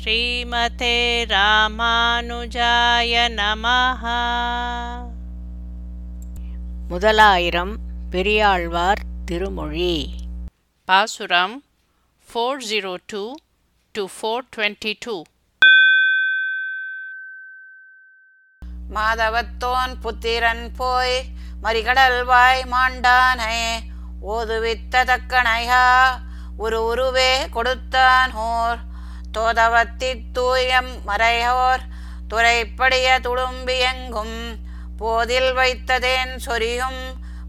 ஸ்ரீமதே ராமானுஜாய நமஹ. முதலாயிரம் பெரியாழ்வார் திருமொழி. பாசுரம் four zero two two four twenty two மாதவத்தோன் புத்திரன் போய் மறிகடல் வாய் மாண்டானை ஓதுவித்த தக்கணையா ஒரு உருவே கொடுத்தான் ஹோர் தோதவத்தி தூயம் மறையோர் துறைப்படிய துளும்பியெங்கும் போதில் வைத்ததேன் சொரியும்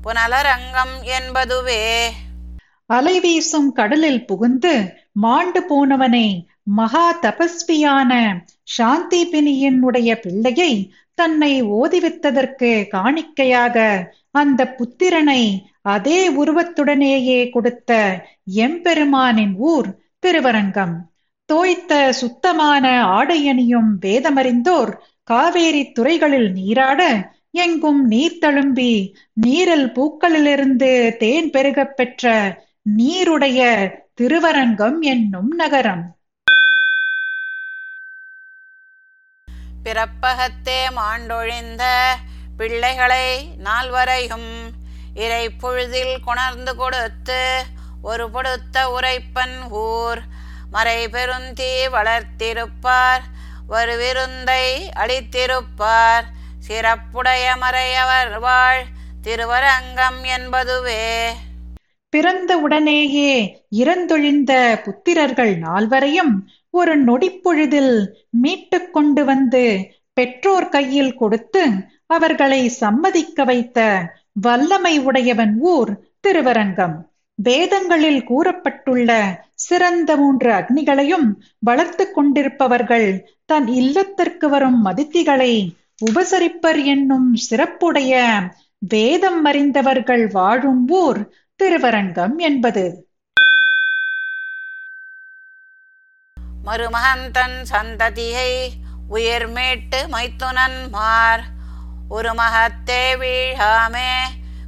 புனலரங்கம் என்பதுவே. அலை வீசும் கடலில் புகுந்து மாண்டு போனவனை மகா தபஸ்வியான சாந்திபினியினுடைய பிள்ளையை தன்னை ஓதிவித்ததற்கு காணிக்கையாக அந்த புத்திரனை அதே உருவத்துடனேயே கொடுத்த எம்பெருமானின் ஊர் திருவரங்கம். தோய்த்த சுத்தமான ஆடையணியும் வேதமறிந்தோர். காவேரி துறைகளில் நீராட எங்கும் நீர் தழும்பி நீரல் பூக்களிலிருந்து தேன் பெருகப் பெற்ற நீருடைய திருவரங்கம் என்னும் நகரம். பிறப்பகத்தே மாண்டொழிந்த பிள்ளைகளை நால்வரையும் இறை பொழுதில் கொணர்ந்து கொடுத்து ஒரு பொடுத்த உரைப்பன் ஊர். மறை பெருந்தீ வளர்த்திருப்பார் ஒரு விருந்தை அளித்திருப்பார். சிறப்புடைய மறையவர் வாழ் திருவரங்கம் என்பதுவே. பிறந்த உடனேயே இறந்தொழிந்த புத்திரர்கள் நால்வரையும் ஒரு நொடிப்பொழுதில் மீட்டு கொண்டு வந்து பெற்றோர் கையில் கொடுத்து அவர்களை சம்மதிக்க வைத்த வல்லமை உடையவன் ஊர் திருவரங்கம். வேதங்களில் கூறப்பட்டுள்ள சிறந்த மூன்று அக்னிகளையும் வளர்த்து கொண்டிருப்பவர்கள் தன் இல்லத்திற்கு வரும் மதித்திகளை உபசரிப்பர் என்னும் சிறப்புடைய வேதம் அறிந்தவர்கள் வாழும் ஊர் திருவரங்கம் என்பது. மருமகந்தன் சந்ததியை உயிர் மீட்டு மைத்துனன்மார் ஒரு மகத்தே வீழாமே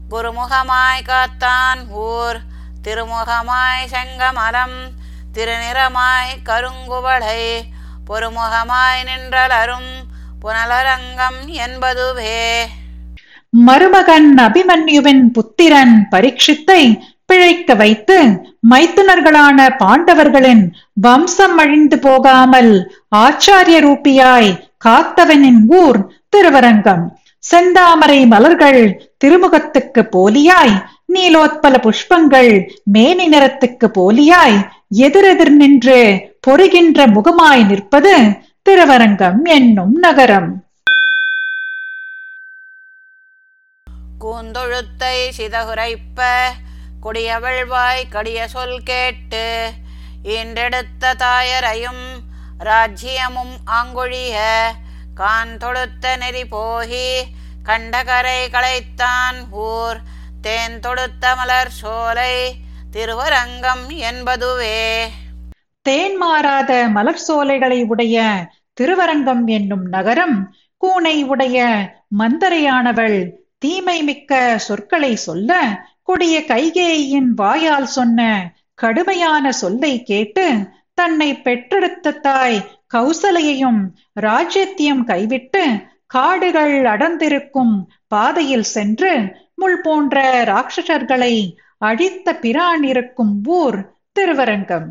குருமுகமாய் காத்தான் ஊர். திருமுகமாய் செங்கமலம் திருநிறமாய் கருங்குவளை பொறுமுகமாய் நின்றலரும் புனலரங்கம் என்பதுவே. மருமகன் அபிமன்யுவின் புத்திரன் பரீட்சித்தை பிழைக்க வைத்து மைத்துனர்களான பாண்டவர்களின் வம்சம் அழிந்து போகாமல் ஆச்சாரிய ரூபியாய் காத்தவனின் ஊர் திருவரங்கம். செந்தாமரை மலர்கள் திருமுகத்துக்கு போலியாய் நீலோத்பல புஷ்பங்கள் மேனி நிறத்துக்கு போலியாய் எதிரெதிர் நின்று பொறுகின்ற முகமாய் நிற்பது திருவரங்கம் என்னும் நகரம். கூந்தொழுத்தை சிதகுரைப்ப குடியவள்வாய் கடிய சொல் கேட்டு இன்றெடுத்த தாயரையும் ராஜ்யமும் ஆங்குழிய கான் தொழுத்த நெறி போகி கண்டகரை களைத்தான் ஊர் தேன் தொடுத்த மலர் சோலை திருவரங்கம் என்பதுவே. தேன் மாறாத மலர் சோலைகளை உடைய திருவரங்கம் என்னும் நகரம் கூனை உடைய மந்தரையானவள் தீமை மிக்க சொற்களை சொல்ல கொடிய கைகேயின் வாயால் சொன்ன கடுமையான சொல்லை கேட்டு தன்னை பெற்றெடுத்த தாய் கௌசலையையும் ராஜ்யத்தியம் கைவிட்டு காடுகள் அடர்ந்திருக்கும் பாதையில் சென்று முள் போன்ற ராட்சசர்களை அழித்த பிரான் இருக்கும் ஊர் திருவரங்கம்.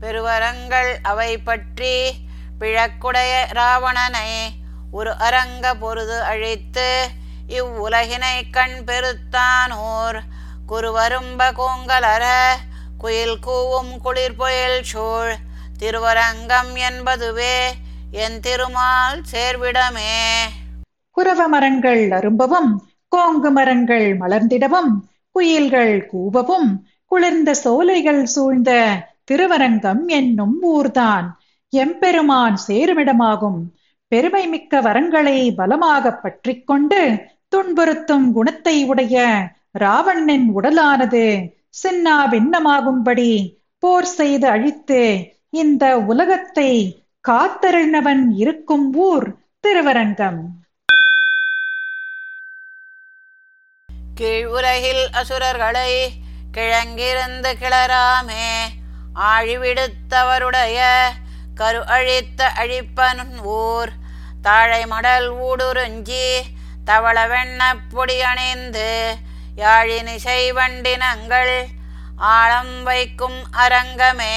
பெருவரங்கள் அவை பற்றி பிழக்குடைய ராவணனை ஒரு அரங்க பொருது அழித்து இவ்வுலகினை கண் பெருத்தானோர். குருவரும்ப கோங்கலர குயில் கூவும் குளிர் புயல் சூழ். திருவரங்கம் என்பதுவே என் திருமால் சேர்விடமே. குரவ மரங்கள் அரும்பவும் கோங்கு மரங்கள் மலர்ந்திடவும் குயில்கள் கூவவும் குளிர்ந்த சோலைகள் சூழ்ந்த திருவரங்கம் என்னும் ஊர்தான். எம்பெருமான் சேருமிடமாகும். பெருமை மிக்க வரங்களை பலமாக பற்றி கொண்டு துன்புறுத்தும் குணத்தை உடைய ராவணனின் உடலானது சின்னா பின்னமாகும்படி போர் செய்து அழித்து இந்த உலகத்தை காத்தருணவன் இருக்கும் ஊர் திருவரங்கம். கீழ் உலகில் அசுரர்களை கிழங்கிருந்து கிளராமே ஆழிவிடுத்தவருடைய கரு அழித்த அழிப்பன் ஊர். தாழை மடல் ஊடுருஞ்சி தவள வெண்ணப் பொடி அணிந்து யாழினிசை வண்டினங்கள் ஆழம் வைக்கும் அரங்கமே.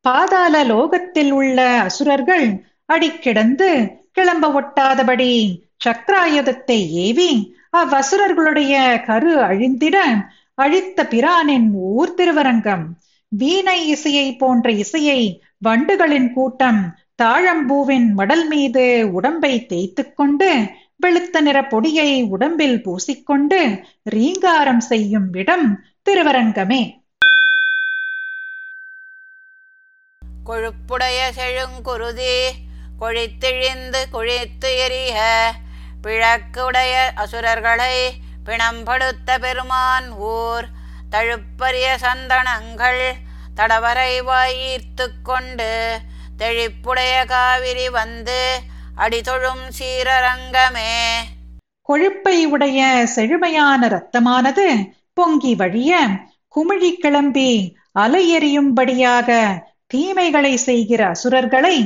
பாதாள லோகத்தில் உள்ள அசுரர்கள் அடிக்கிடந்து கிளம்ப ஒட்டாதபடி சக்கராயுதத்தை ஏவி அவ்வசுரர்களுடைய கரு அழிந்திட அழித்த பிரானின் ஊர் திருவரங்கம். வீணை இசையை போன்ற இசையை வண்டுகளின் கூட்டம் தாழம்பூவின் மடல் மீது உடம்பை தேய்த்துக் கொண்டு வெளுத்த நிற பொடியை உடம்பில் பூசிக்கொண்டு ரீங்காரம் செய்யும் இடம் திருவரங்கமே. கொழுப்புடைய செழுங்குருதி கொழித்திழிந்து கொழித்து எரிய பிழக்குடைய அசுரர்களை பிணம்படுத்த பெருமான் ஊர். தழுப்பரிய சந்தனங்கள் தடவரை வாயீர்த்து கொண்டு தெழிப்புடைய காவிரி வந்து அடிதொழும் சீரரங்கமே. கொழுப்பை உடைய செழுமையான ரத்தமானது பொங்கி வழிய குமிழி கிளம்பி அலையெறியும்படியாக தீமைகளை செய்கிற அசுரர்களை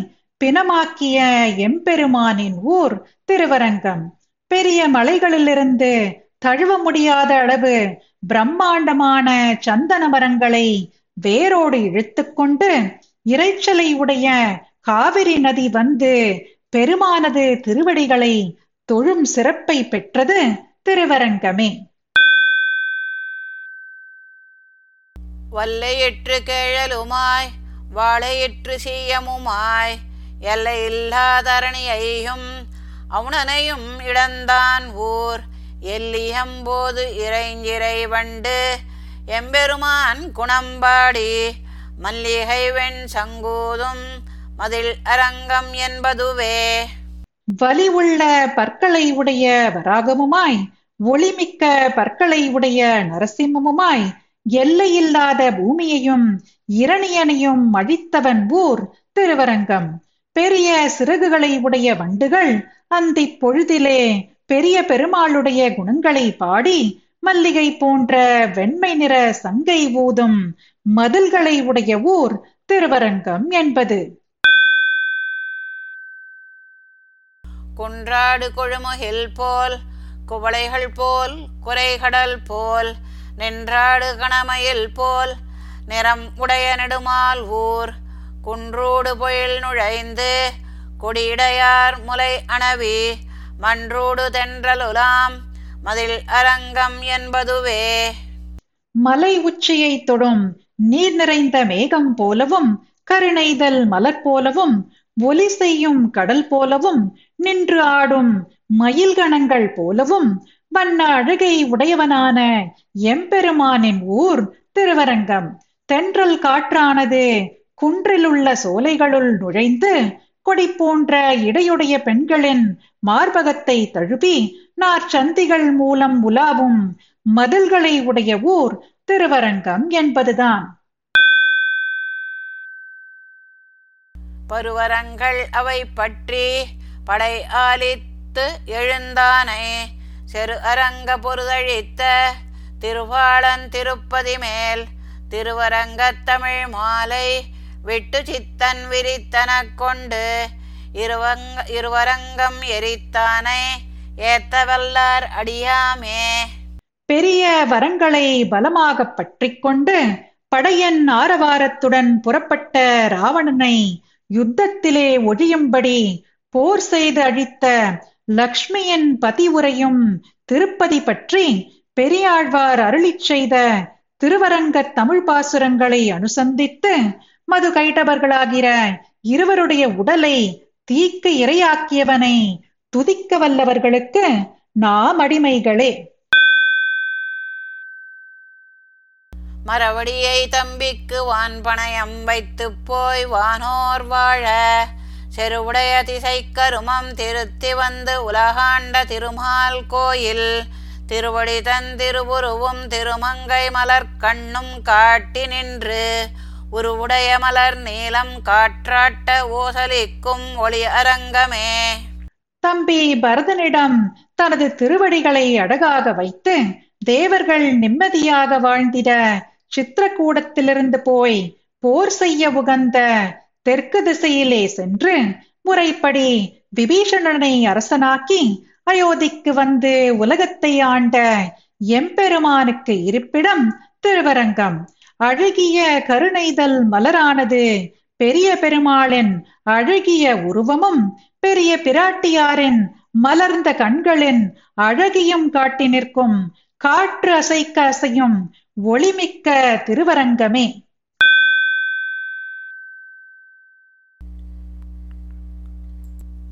பிணமாக்கிய எம்பெருமானின் ஊர் திருவரங்கம். பெரிய மலைகளிலிருந்து தழுவ முடியாத அளவு பிரம்மாண்டமான சந்தன மரங்களை வேரோடு இழுத்துக்கொண்டு இரைச்சலை உடைய காவிரி நதி வந்து பெருமானது திருவடிகளை தொழும் சிறப்பை பெற்றது திருவரங்கமே. வல்லையிற்று கேழலுமாய் வாழையிற்று சீயமுமாய் எல்லையில்லாதரணியையும் அவுணனையும் இடந்தான் ஊர் எல்லியம்போது இறைஞ்சிறை வண்டு எம்பெருமான் குணம்பாடி மல்லிகை வெண் சங்கூதும் மதில் அரங்கம் என்பதுவே. வலி உள்ள பற்களை உடைய வராகமுமாய் ஒளிமிக்க பற்களை உடைய நரசிம்மமுமாய் எல்லையில்லாத பூமியையும் இரணியனையும் அழித்தவன் ஊர் திருவரங்கம். பெரிய சிறகுகளை உடைய வண்டுகள் அந்திப் பொழுதிலே பெரிய பெருமாளுடைய குணங்களை பாடி மல்லிகை போன்ற வெண்மை நிற சங்கை ஊதும் மதில்களை உடைய ஊர் திருவரங்கம் என்பது. குன்றாடு கொழுமுகில் போல் குவளைகள் போல் குறைகடல் போல் நின்றாடு கணமையில் போல் நிறம் உடைய நெடுமால் ஊர் குன்றோடு பொயில் நுழைந்து கொடியிடையார் முலை அணவி மன்றோடு தென்றலுலாம் மதில் அரங்கம் என்பதுவே. மலை உச்சியை தொடும் நீர் நிறைந்த மேகம் போலவும் கருணைதல் மலர் போலவும் ஒலி செய்யும் கடல் போலவும் நின்று ஆடும் மயில்கணங்கள் போலவும் வண்ண அழகை உடையவனான எம்பெருமானின் ஊர் திருவரங்கம். தென்றல் காற்றானது குன்றிலுள்ள சோலைகளுள் நுழைந்து கொடி போன்ற இடையுடைய பெண்களின் மார்பகத்தை தழுவி நாற்சந்திகள் மூலம் உலாவும் மதில்களை உடைய ஊர் திருவரங்கம் என்பதுதான். பருவரங்கள் அவை பற்றி படை ஆலித்து எழுந்தானே. செரு அரங்க பொருதழித்த திருவாளன் திருப்பதி மேல் திருவரங்க தமிழ் மாலை விட்டு சித்தன் விரித்தனக் கொண்டு இருவங்க இருவரங்கம் எரித்தானே ஏத்தவல்லார் அடியாமே. பெரிய வரங்களை பலமாக பற்றிக்கொண்டு படையன் ஆரவாரத்துடன் புறப்பட்ட ராவணனை யுத்தத்திலே ஒழியும்படி போர் செய்து அழித்த லக்ஷ்மியின் பதிவுரையும் திருப்பதி பற்றி பெரியாழ்வார் அருளிச் செய்த திருவரங்கத் தமிழ் பாசுரங்களை அனுசந்தித்து மது கைட்டவர்களாகிற இருவருடைய உடலை தீக்கு இரையாக்கியவனை துதிக்க வல்லவர்களுக்கு நாம் அடிமைகளே. மரவடியை தம்பிக்கு வான் பணயம் வைத்துப் போய் வானோர் வாழ செருவுடைய திசை கருமம் திருத்தி வந்து உலகாண்ட திருமால் கோயில் திருவடி தன் திருவுருவும் திருமங்கை மலர் கண்ணும் காட்டி நின்று உருவுடைய மலர் நீலம் காற்றாட்ட ஓசலிக்கும் ஒளி அரங்கமே. தம்பி பரதனிடம் தனது திருவடிகளை அடகாக வைத்து தேவர்கள் நிம்மதியாக வாழ்ந்திட சித்திரக்கூடத்திலிருந்து போய் போர் செய்ய உகந்த தெற்கு திசையிலே சென்று முறைப்படி விபீஷணனை அரசனாக்கி அயோத்திக்கு வந்து உலகத்தை ஆண்ட எம்பெருமானுக்கு இருப்பிடம் திருவரங்கம் அழகிய கருணைதல் மலரானது. பெரிய பெருமாளின் அழகிய உருவமும் பெரிய பிராட்டியாரின் மலர்ந்த கண்களின் அழகியும் காட்டி நிற்கும் காற்று அசைக்க அசையும் ஒளிமிக்க திருவரங்கமே.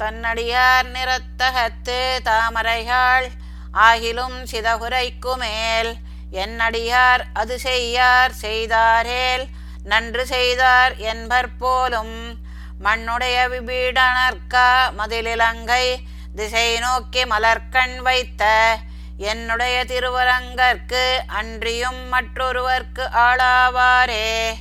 தன்னடியார் நிறத்தகத்து தாமரைகள் ஆகிலும் சிதகுரைக்கு மேல் என்னடியார் அது செய்யார் செய்தாரேல் நன்று செய்தார் என்பர் போலும். மண்ணுடைய விபீடனர்க்கா மதிலிலங்கை திசை நோக்கி மலர்கண் வைத்த என்னுடைய திருவரங்கற்கு அன்றியும் மற்றொருவர்க்கு ஆளாவாரே.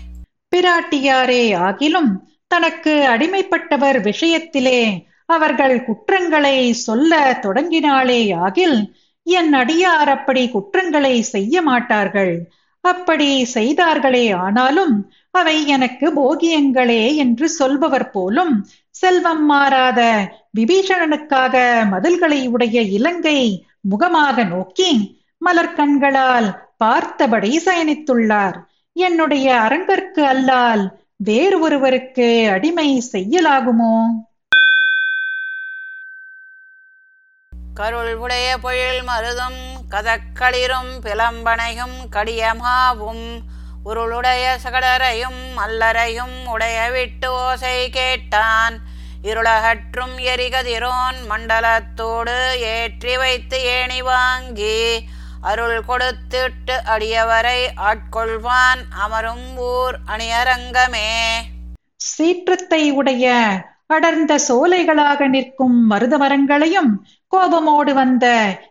பிராட்டியாரே ஆகிலும் தனக்கு அடிமைப்பட்டவர் விஷயத்திலே அவர்கள் குற்றங்களை சொல்ல தொடங்கினாளே ஆகில் என் அடியார் அப்படி குற்றங்களை செய்ய மாட்டார்கள். அப்படி செய்தார்களே ஆனாலும் அவை எனக்கு போகியங்களே என்று சொல்பவர் போலும் செல்வம் மாறாத விபீஷணனுக்காக மதில்களை உடைய இலங்கை முகமாக நோக்கி மலர்கண்களால் பார்த்தபடி சயனித்துள்ளார். என்னுடைய அரங்கற்கு அல்லால் வேறு ஒருவருக்கு அடிமை செய்யலாகுமோ? கருள் உடைய பொழில் மருதும் கதக்களிரும் பிளம்பனையும் கடியமாவும் உருளுடைய சகடரையும் மல்லரையும் உடைய விட்டு ஓசை கேட்டான். இருளகற்றும் எரிகதிரோன் மண்டலத்தோடு ஏற்றி வைத்து ஏணி வாங்கி அருள் கொடுத்துட்டு அடியவரை ஆட்கொள்வான் அமரும் ஊர் அணியரங்கமே. சீற்றத்தை உடைய அடர்ந்த சோலைகளாக நிற்கும் மருதமரங்களையும் கோபமோடு வந்த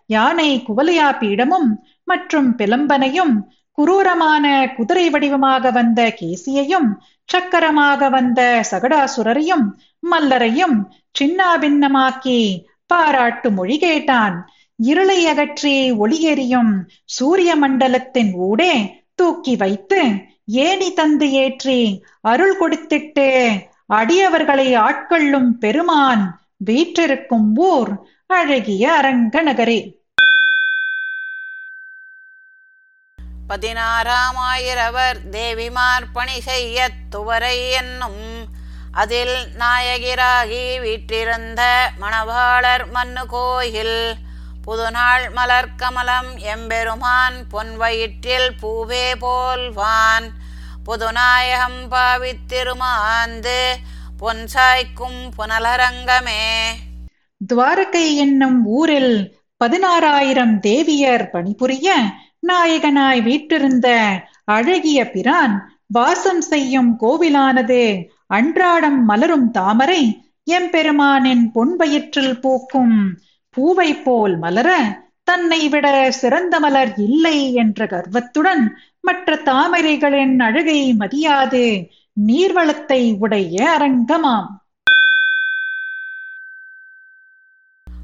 யானை குவலையா பீடமும் மற்றும் பிலம்பனையும் குரூரமான குதிரை வடிவமாக வந்த கேசியையும் சக்கரமாக வந்த சகடாசுரரையும் மல்லரையும் சின்னாபின்னமாக்கி பாராட்டு மொழி கேட்டான். இருளை அகற்றி ஒளியெறியும் சூரிய மண்டலத்தின் ஊடே தூக்கி வைத்து ஏணி தந்து ஏற்றி அருள் கொடுத்திட்டு அடியவர்களை ஆட்கொள்ளும் பெருமான் வீற்றிருக்கும் ஊர் அழகிய அரங்க நகரே பதினாறாம் ஆயிரவர் தேவிமார் பணி செய்ய துவரை என்னும் அதில் நாயகிராகி வீற்றிருந்த மணவாளர் மண்ணு கோயில் புதுநாள் மலர் கமலம் எம்பெருமான் பொன் வயிற்றில் பூவே போல்வான் புதுநாயகம் பாவித்திருமாந்து பொன்சாய்க்கும் புனலரங்கமே. துவாரகை என்னும் ஊரில் பதினாறாயிரம் தேவியர் பணிபுரிய நாயகனாய் வீற்றிருந்த அழகிய பிரான் வாசம் செய்யும் கோவிலானது அன்றாடம் மலரும் தாமரை எம்பெருமானின் பொன்பயிற்றில் பூக்கும் பூவை போல் மலர தன்னை விட சிறந்த மலர் இல்லை என்ற கர்வத்துடன் மற்ற தாமரைகளின் அழகை மதியாது நீர்வளத்தை உடைய அரங்கமாம்.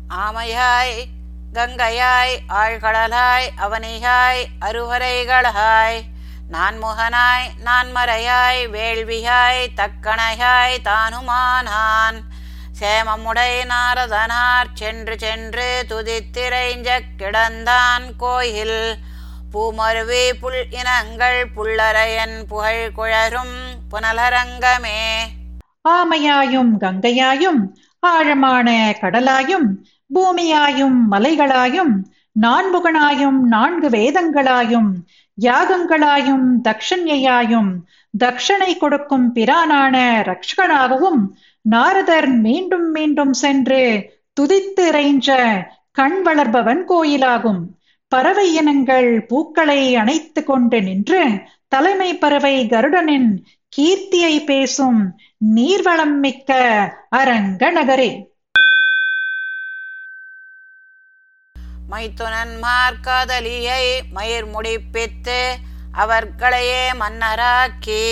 ஆமையாய் கங்கையாய் ஆழ்கடலாய் அவனியாய் அருவரைகளாய் நான்முகனாய் நான்மறையாய் வேள்வியாய் தக்கணையாய் தானுமானான். சேமமுடை நாரதனார் சென்று சென்று துதித்திரைஞ்ச கிடந்தான் கோயில். பூமருவே புல் இனங்கள் புள்ளரையன் புகழ் குழரும் புனலரங்கமே. ஆமையாயும் கங்கையாயும் ஆழமான கடலாயும் பூமியாயும் மலைகளாயும் நான்முகனாயும் நான்கு வேதங்களாயும் யாகங்களாயும் தக்ஷண்யாயும் தக்ஷனை கொடுக்கும் பிரானான ரக்ஷகனாகவும் நாரதர் மீண்டும் மீண்டும் சென்று துதித்து இறைஞ்ச கண் வளர்பவன் கோயிலாகும். பறவை இனங்கள் பூக்களை அணைத்து கொண்டு நின்று தலைமை பறவை கருடனின் கீர்த்தியை பேசும் நீர்வளம் மிக்க அரங்க நகரே மைத்துனன்மார் காதலியை மயிர் முடிப்பித்து அவர்களையே மன்னராக்கி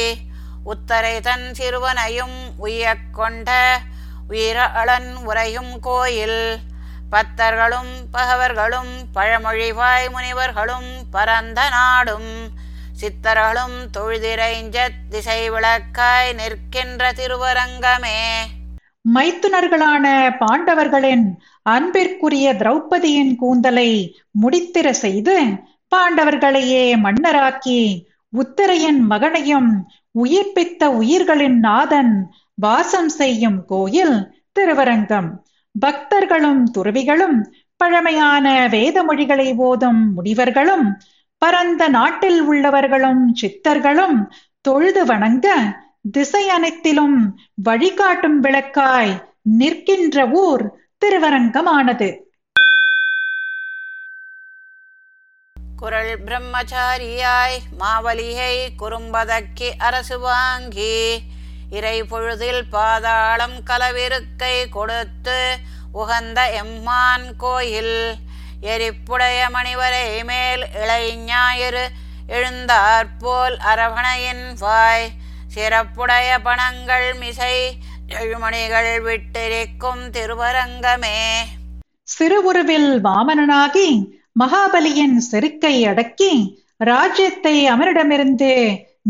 உத்தரை தன் சிறுவனையும் உய்யக் கொண்ட உயிரளன் உரையும் கோயில் பத்தர்களும் பகவர்களும் பழமொழிவாய் முனிவர்களும் பரந்த நாடும். சித்தர்களும் தொழுதிரைஞ்ச திசை விளக்காய் நிற்கின்ற திருவரங்கமே. மைத்துனர்களான பாண்டவர்களின் அன்பிற்குரிய திரௌபதியின் கூந்தலை முடித்திர செய்து பாண்டவர்களையே மன்னராக்கி உத்தரையின் மகனையும் உயிர்ப்பித்த உயிர்களின் நாதன் வாசம் செய்யும் கோயில் திருவரங்கம். பக்தர்களும் துறவிகளும் பழமையான வேத மொழிகளை ஓதும் முனிவர்களும் பரந்த நாட்டில் உள்ளவர்களும் சித்தர்களும் தொழுது வணங்க திசை அனைத்திலும் வழிகாட்டும் விளக்காய் நிற்கின்ற ஊர் திருவரங்கமானது. குரல் பிரம்மச்சாரியாய் மாவலியை குறும்பதக்கி அரசு வாங்கி இறை பொழுதில் பாதாளம் கலவிருக்கை கொடுத்து உகந்த எம்மான் கோயில். எரிப்புடைய மணிவரை மேல் இளைஞாயிறு எழுந்தாற்போல் அரவணையின் வாய். சிறப்புடைய பணங்கள் மிசை எழுமணிகள் விட்டிருக்கும் திருவரங்கமே. சிறுவுருவில் வாமனனாகி மகாபலியின் செருக்கை அடக்கி ராஜ்யத்தை அவனிடமிருந்து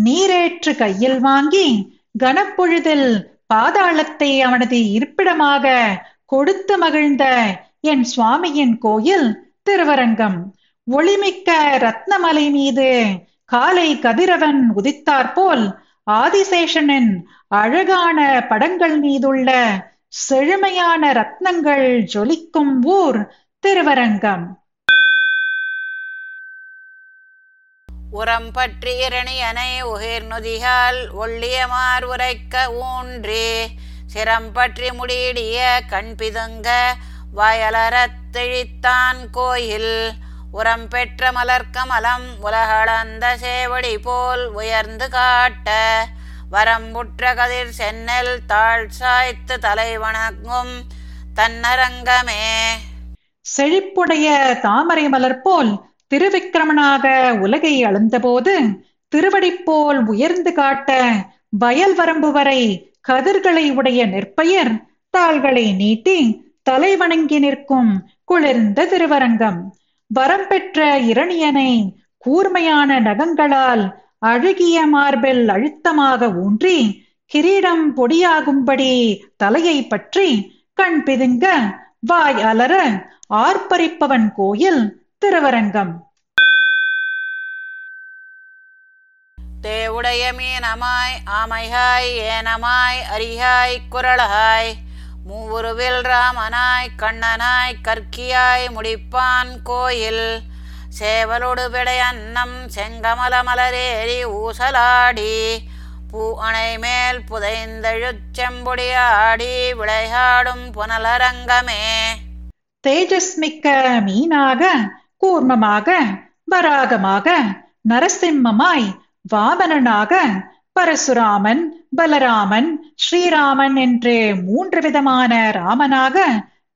நீரேற்று கையில் வாங்கி கனப்பொழுதில் பாதாளத்தை அவனது இருப்பிடமாக கொடுத்து மகிழ்ந்த என் சுவாமியின் கோயில் திருவரங்கம். ஒளிமிக்க ரத்னமலை மீது காலை கதிரவன் உதித்தாற்போல் ஆதிசேஷனின் அழகான படங்கள் மீதுள்ள செழுமையான ரத்னங்கள் ஜொலிக்கும் ஊர் திருவரங்கம். உரம் பற்றி இரணியனை உகிர் நொதியால் ஒள்ளியமார் உரைக்க ஊன்றி. சிரம் பற்றி முடியிடிய கண் பிதுங்க வயலறத் தெழித்தான் கோயில். உரம் பெற்ற மலர்க்கமலம் உலகளந்த சேவடி போல் உயர்ந்து காட்ட. வரம்புற்ற கதிர் சென்னல் தாழ் சாய்த்து தலை வணங்கும் தன்னரங்கமே. செழிப்புடைய தாமரை மலர் போல் திருவிக்கிரமனாக உலகை அளந்தபோது திருவடிப்போல் உயர்ந்து காட்ட வயல் வரம்பு வரை கதிர்களை உடைய நெற்பயர் தாள்களை நீட்டி தலை வணங்கி நிற்கும் குளிர்ந்த திருவரங்கம். வரம் பெற்ற இரணியனை கூர்மையான நகங்களால் அழுகிய மார்பில் அழுத்தமாக ஊன்றி கிரீடம் பொடியாகும்படி தலையை பற்றி கண் பிதுங்க வாய் அலற ஆர்ப்பரிப்பவன் கோயில் திருவரங்கம் தேவுடைய மீனமாய் ஆமையாய் ஏனமாய் அரியாய் குரலாய் மூவுருவில் ராமனாய் கண்ணனாய் கற்கியாய் முடிப்பான் கோயில் சேவலொடு விடை அன்னம் செங்கமல மலரேறி ஊசலாடி பூ அணை மேல் புதைந்தெழுச் செம்பொடியாடி விளையாடும் புனலரங்கமே. தேஜஸ் மிக்க மீனாக கூர்மமாக வராகமாக நரசிம்மமாய் வாமனனாக பரசுராமன் பலராமன் ஸ்ரீராமன் என்று மூன்று விதமான ராமனாக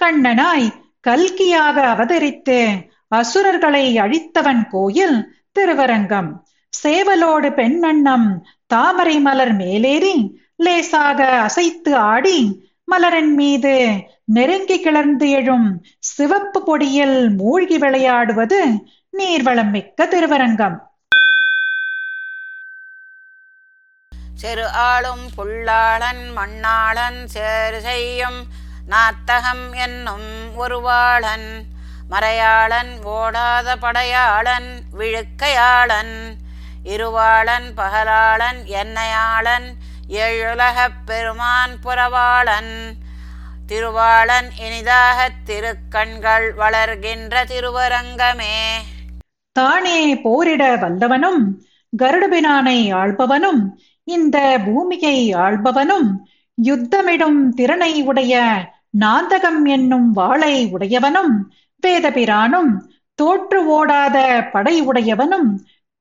கண்ணனாய் கல்கியாக அவதரித்து அசுரர்களை அழித்தவன் கோயில் திருவரங்கம். சேவலோடு பெண்ணண்ணம் தாமரை மலர் மேலேறி லேசாக அசைத்து ஆடி மலரின் மீது நெருங்கி கிளர்ந்து எழும் சிவப்பு பொடியில் மூழ்கி விளையாடுவது நீர்வளம் மிக்க திருவரங்கம். செரு ஆளும் புல்லாளன் மண்ணாளன் சேறு செய்யும் நாத்தகம் என்னும் ஒருவாளன் மறையாளன் ஓடாத படையாளன் விழுக்கையாளன் இருவாளன் பகலாளன் எண்ணெயாளன் ஏழுலகப் பெருமான் புறவாளன் திருவாளன் இனிதாகத் திருக்கண்கள் வளர்கின்ற திருவரங்கமே. தானே போரிட வந்தவனும் கருடபினானை ஆள்பவனும் இந்த பூமியை ஆள்பவனும் யுத்தமிடும் திறனை உடைய நாந்தகம் என்னும் வாளை உடையவனும் வேதபிரானும் தோற்று ஓடாத படை உடையவனும்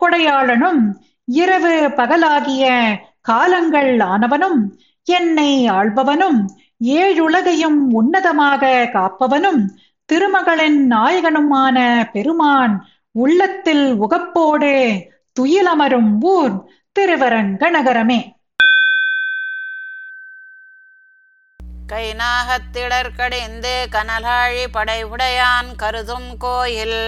கொடையாளனும் இரவு பகலாகிய காலங்கள் ஆனவனும் என்னை ஆள்பவனும் ஏழுலகையும் உன்னதமாக காப்பவனும் திருமகளின் நாயகனுமான பெருமான் உள்ளத்தில் உகப்போடு துயிலமரும் ஊர் திருவரங்க நகரமே கைநாகத்திடற்கடிந்து கனலாழி படை உடையான் கருதும் கோயில்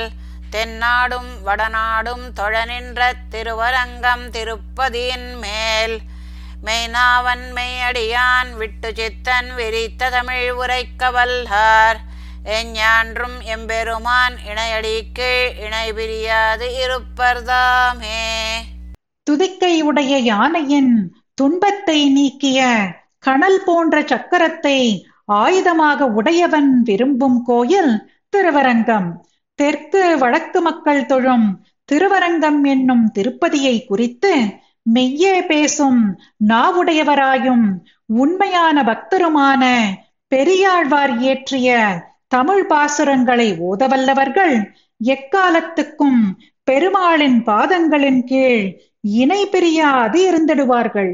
தென்னாடும் வடநாடும் தொழநின்ற திருவரங்கம் திருப்பதியின் மேல். மெய்நாவன் மெய்யடியான் விட்டு சித்தன் விரித்த தமிழ் உரைக்க வல்லார் எஞ்ஞான்றும் எம்பெருமான் இணையடிக்கு இணை பிரியாது இருப்பர்தாமே. துதிக்கை உடைய யானையின் துன்பத்தை நீக்கிய கணல் போன்ற சக்கரத்தை ஆயுதமாக உடையவன் விரும்பும் கோயில் திருவரங்கம். தெற்கு வடக்கு மக்கள் தொழும் திருவரங்கம் என்னும் திருப்பதியை குறித்து மெய்யே பேசும் நாவுடையவராயும் உண்மையான பக்தருமான பெரியாழ்வார் இயற்றிய தமிழ் பாசுரங்களை ஓதவல்லவர்கள் எக்காலத்துக்கும் பெருமாளின் பாதங்களின் கீழ் இணை பிரியாது இருந்திடுவார்கள்.